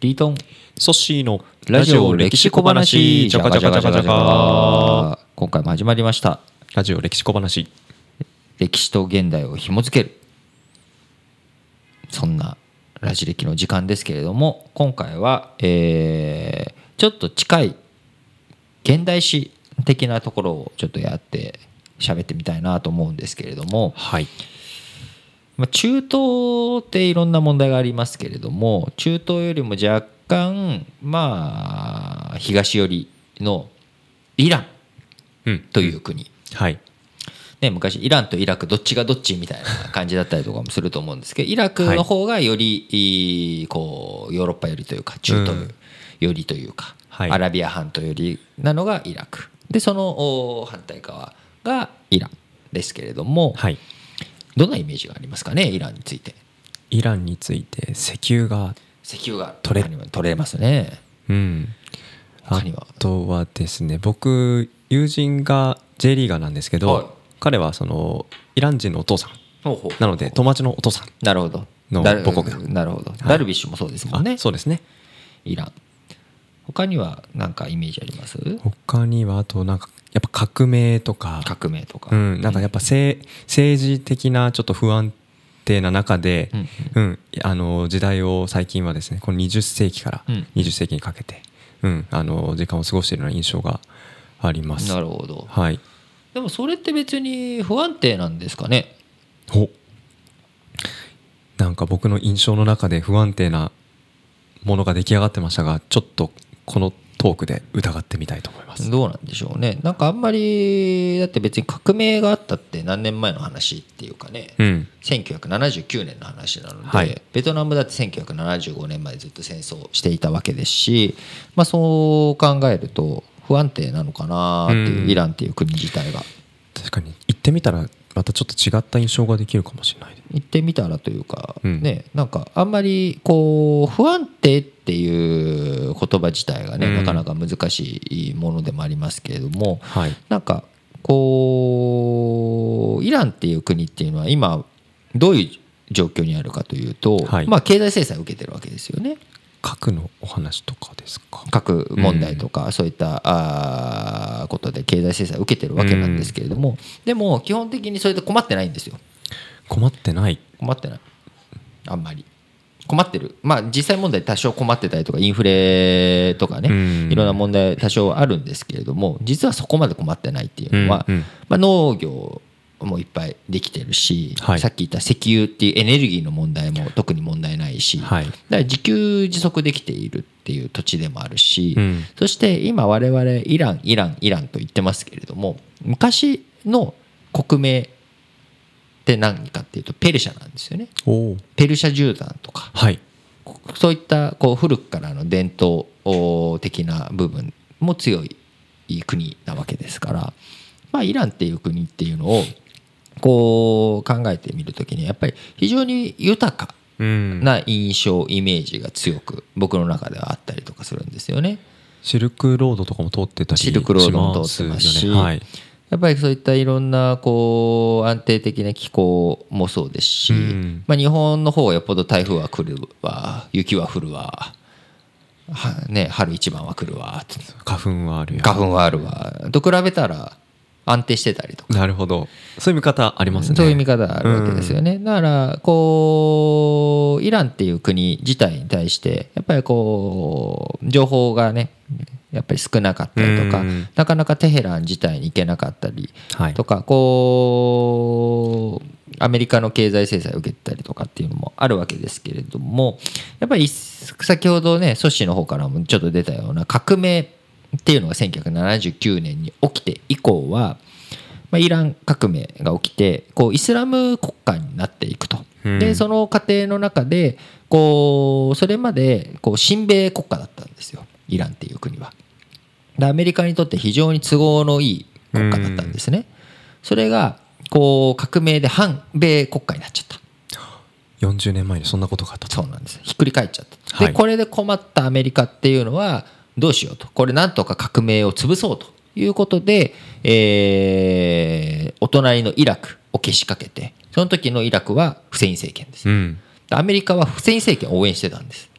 リートン。ソッシーのラジオ歴史小話。じゃかじゃかじゃかじゃか今回も始まりました。ラジオ歴史小話。歴史と現代を紐付ける。そんなラジ歴の時間ですけれども今回は、えーちょっと近い現代史的なところをちょっとやって喋ってみたいなと思うんですけれども、はいまあ、中東っていろんな問題がありますけれども中東よりも若干まあ東寄りのイランうん。という国、はい。ね、昔イランとイラクどっちがどっちみたいな感じだったりとかもすると思うんですけどイラクの方がよりこうヨーロッパ寄りというか中東うん寄りというか、はい。アラビア半島寄りなのがイラク。でそのお反対側がイランですけれども、はいどんなイメージがありますかね？イランについて。イランについて石油が石油が取れ取れますね。うん。あとはですね僕友人が J リーガーなんですけど、はい。彼はそのイラン人のお父さん。なので友達のお父さん。なるほど。の母国だなるほど、い。ダルビッシュもそうですもんね。あそうですね。イラン。他には何かイメージあります？他にはあとなんかやっぱ革命とか。革命とか、うん、なんかやっぱ政政治的なちょっと不安定な中で、うんあの時代を最近はですねこの20世紀からうん。20世紀にかけて、うん、あの時間を過ごしているような印象があります。なるほど。はい、でもそれって別に不安定なんですかね？おなんか僕の印象の中で不安定なものが出来上がってましたがちょっとこのトークで疑ってみたいと思います。どうなんでしょうね。なんかあんまりだって別に革命があったって何年前の話っていうかね、うん、1979年の話なので、はい。ベトナムだって1975年までずっと戦争していたわけですし、まあ、そう考えると不安定なのかなっていう、うん。イランっていう国自体が。確かに。行ってみたらまたちょっと違った印象ができるかもしれない。言ってみたらというか、うんねなんかあんまりこう不安定っていう言葉自体がね、うんなかなか難しいものでもありますけれどもはい、なんかこうイランっていう国っていうのは今どういう状況にあるかというと、はいまあ経済制裁を受けてるわけですよね。核のお話とかですか？核問題とかそういったあーことで経済制裁を受けてるわけなんですけれども、でも基本的にそれで困ってないんですよ。困ってない。困ってない。あんまり。困ってる。まあ実際問題多少困ってたりとかインフレとかね、うん。いろんな問題多少あるんですけれども実はそこまで困ってないっていうのは、うんうん。まあ、農業もいっぱいできてるし、はい。さっき言った石油っていうエネルギーの問題も特に問題ないし、はいだから自給自足できているっていう土地でもあるし、うんそして今我々イランイランイランと言ってますけれども昔の国名って何かっていうとペルシャなんですよね。ペルシャ絨毯とかはい。そういったこう古くからの伝統的な部分も強い国なわけですから、まあ、イランっていう国っていうのをこう考えてみるときにやっぱり非常に豊かうん。な印象イメージが強く僕の中ではあったりとかするんですよね。シルクロードとかも通ってたりシルクロードも通ってますしよねはい。やっぱりそういったいろんなこう安定的な気候もそうですし、うんまあ、日本の方はよっぽど台風は来るわ雪は降るわ、はね、春一番は来るわ花粉はあるよ。花粉はあるわと比べたら安定してたりとかなるほど。そういう見方ありますね。そういう見方があるわけですよね。だからこうイランっていう国自体に対してやっぱりこう情報がねやっぱり少なかったりとかうんなかなかテヘラン自体に行けなかったりはいとかこうアメリカの経済制裁を受けたりとかっていうのもあるわけですけれどもやっぱり先ほどねソッシーの方からもちょっと出たような革命っていうのが1979年に起きて以降は、まあ、イラン革命が起きてこうイスラム国家になっていくと。うんでその過程の中でこうそれまでこう親米国家だったんですよイランっていう国は。でアメリカにとって非常に都合のいい国家だったんですね。それがこう革命で反米国家になっちゃった。40年前にそんなことがあったと。そうなんですひっくり返っちゃった。はいでこれで困ったアメリカっていうのはどうしようとこれなんとか革命を潰そうということで、えーお隣のイラクをけしかけてその時のイラクはフセイン政権です。うん。アメリカはフセイン政権を応援してたんです。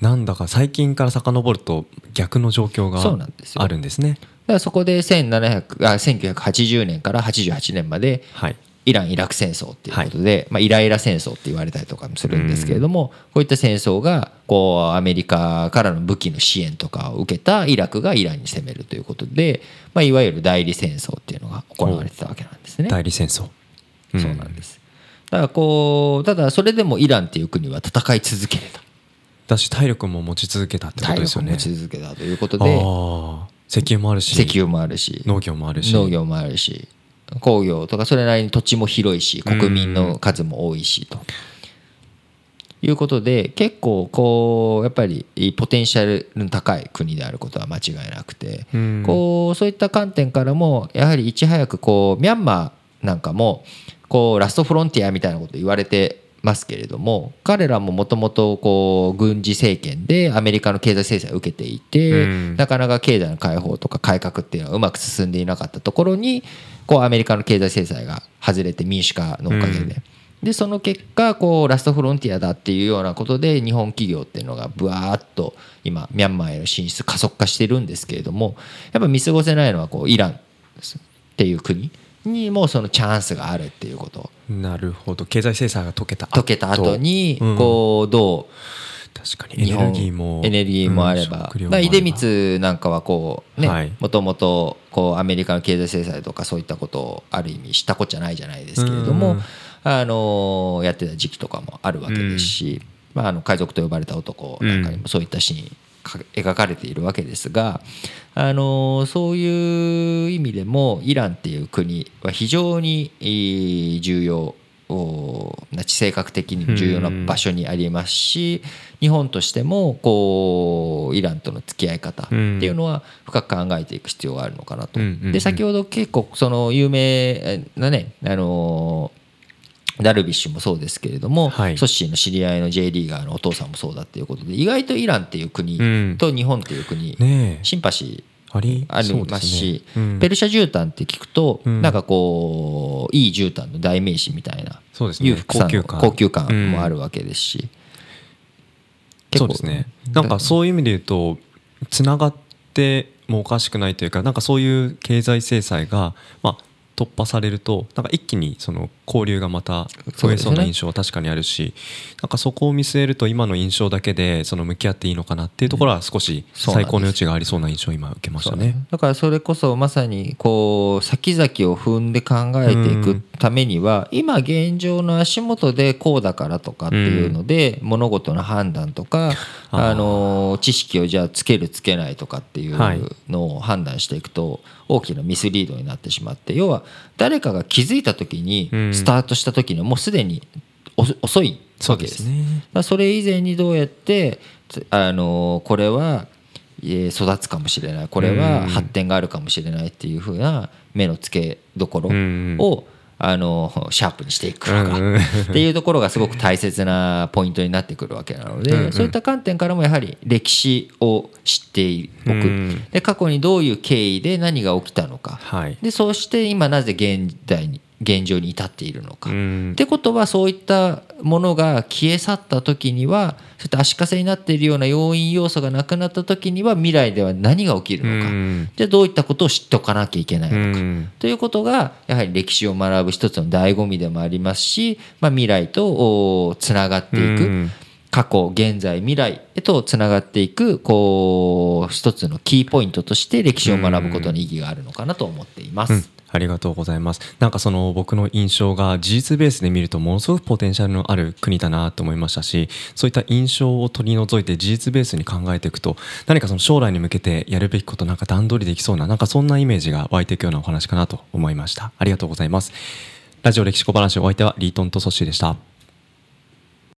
なんだか最近から遡ると逆の状況があるんですね。だからそこで1700あ1980年から88年まではい。イラン・イラク戦争っていうことで、まあ、イライラ戦争って言われたりとかもするんですけれども、こういった戦争がこうアメリカからの武器の支援とかを受けたイラクがイランに攻めるということで、まあ、いわゆる代理戦争っていうのが行われてたわけなんですね。代理戦争。ん。そうなんです。だからこうただそれでもイランっていう国は戦い続けれた。だし体力も持ち続けたってこと体ですよね。持ち続けたということあであ石油もあるし。石油もあるし。農業もあるし。農業もあるし工業とかそれなりに土地も広いし国民の数も多いしと。いうことで結構こうやっぱりポテンシャルの高い国であることは間違いなくて。うん。こうそういった観点からもやはりいち早くこうミャンマーなんかもこうラストフロンティアみたいなこと言われてますけれども彼らももともとこう軍事政権でアメリカの経済制裁を受けていて、うん。なかなか経済の解放とか改革っていうのはうまく進んでいなかったところにこうアメリカの経済制裁が外れて民主化のおかげで。うん。でその結果こうラストフロンティアだっていうようなことで日本企業っていうのがぶわーっと今ミャンマーへの進出加速化してるんですけれどもやっぱ見過ごせないのはこうイランっていう国にもそのチャンスがあるっていうこと。なるほど。経済制裁が解けた解けた後にうん。こうど確かに。エネルギーも。エネルギーもあれうんば食料もあれば。まあ出光なんかはこうはい。ねもともとこうアメリカの経済制裁とかそういったことをある意味したこっちゃないじゃないですけれどもうん。あのやってた時期とかもあるわけですしまああの海賊と呼ばれた男なんかにもそういったシーンか描かれているわけですがあのそういう意味でもイランっていう国は非常にえー重要地政学的にも重要な場所にありますし日本としてもこうイランとの付き合い方っていうのは深く考えていく必要があるのかなと。で先ほど結構その有名なねあのダルビッシュもそうですけれども、はい。ソッシーの知り合いの J リーガーのお父さんもそうだっていうことで意外とイランっていう国うん。と日本っていう国、シンパシーありますしねうん。ペルシャ絨毯って聞くと、うん。なんかこういい絨毯の代名詞みたいな。そうですね。裕福さの高級感。もあるわけですし、結構そうですね。なんかそういう意味で言うとつながってもおかしくないというかなんかそういう経済制裁が、まあ、突破されるとなんか一気にその交流がまた増えそうな印象は確かにあるし、なんかそこを見据えると今の印象だけでその向き合っていいのかなっていうところは少し最高の余地がありそうな印象を今受けましたね。だからそれこそまさにこう先々を踏んで考えていくためには今現状の足元でこうだからとかっていうので物事の判断とかあの知識をじゃあつけるつけないとかっていうはい。のを判断していくと大きなミスリードになってしまって要は誰かが気づいた時にうんスタートした時にはもうすでに遅遅いわけです。ね。だからそれ以前にどうやってつあのこれはえー育つかもしれないこれは発展があるかもしれないっていう風な目の付けどころうんをあのシャープにしていくのかうん。っていうところがすごく大切なポイントになってくるわけなのでんそういった観点からもやはり歴史を知っておくうんで過去にどういう経緯で何が起きたのか。はい。でそうして今なぜ現代に現状に至っているのか。うん。ってことはそういったものが消え去った時にはそういった足かせになっているような要因要素がなくなった時には未来では何が起きるのか、うん。じゃあどういったことを知っておかなきゃいけないのか、うん。ということがやはり歴史を学ぶ一つの醍醐味でもありますし、まあ、未来とおつながっていく、うん。過去現在未来へとつながっていくこう一つのキーポイントとして歴史を学ぶことに意義があるのかなと思っています。ありがとうございます。なんかその僕の印象が事実ベースで見るとものすごくポテンシャルのある国だなと思いましたしそういった印象を取り除いて事実ベースに考えていくと何かその将来に向けてやるべきことなんか段取りできそうななんかそんなイメージが湧いていくようなお話かなと思いました。ありがとうございます。ラジオ歴史小話お相手はリートンとソッシーでした。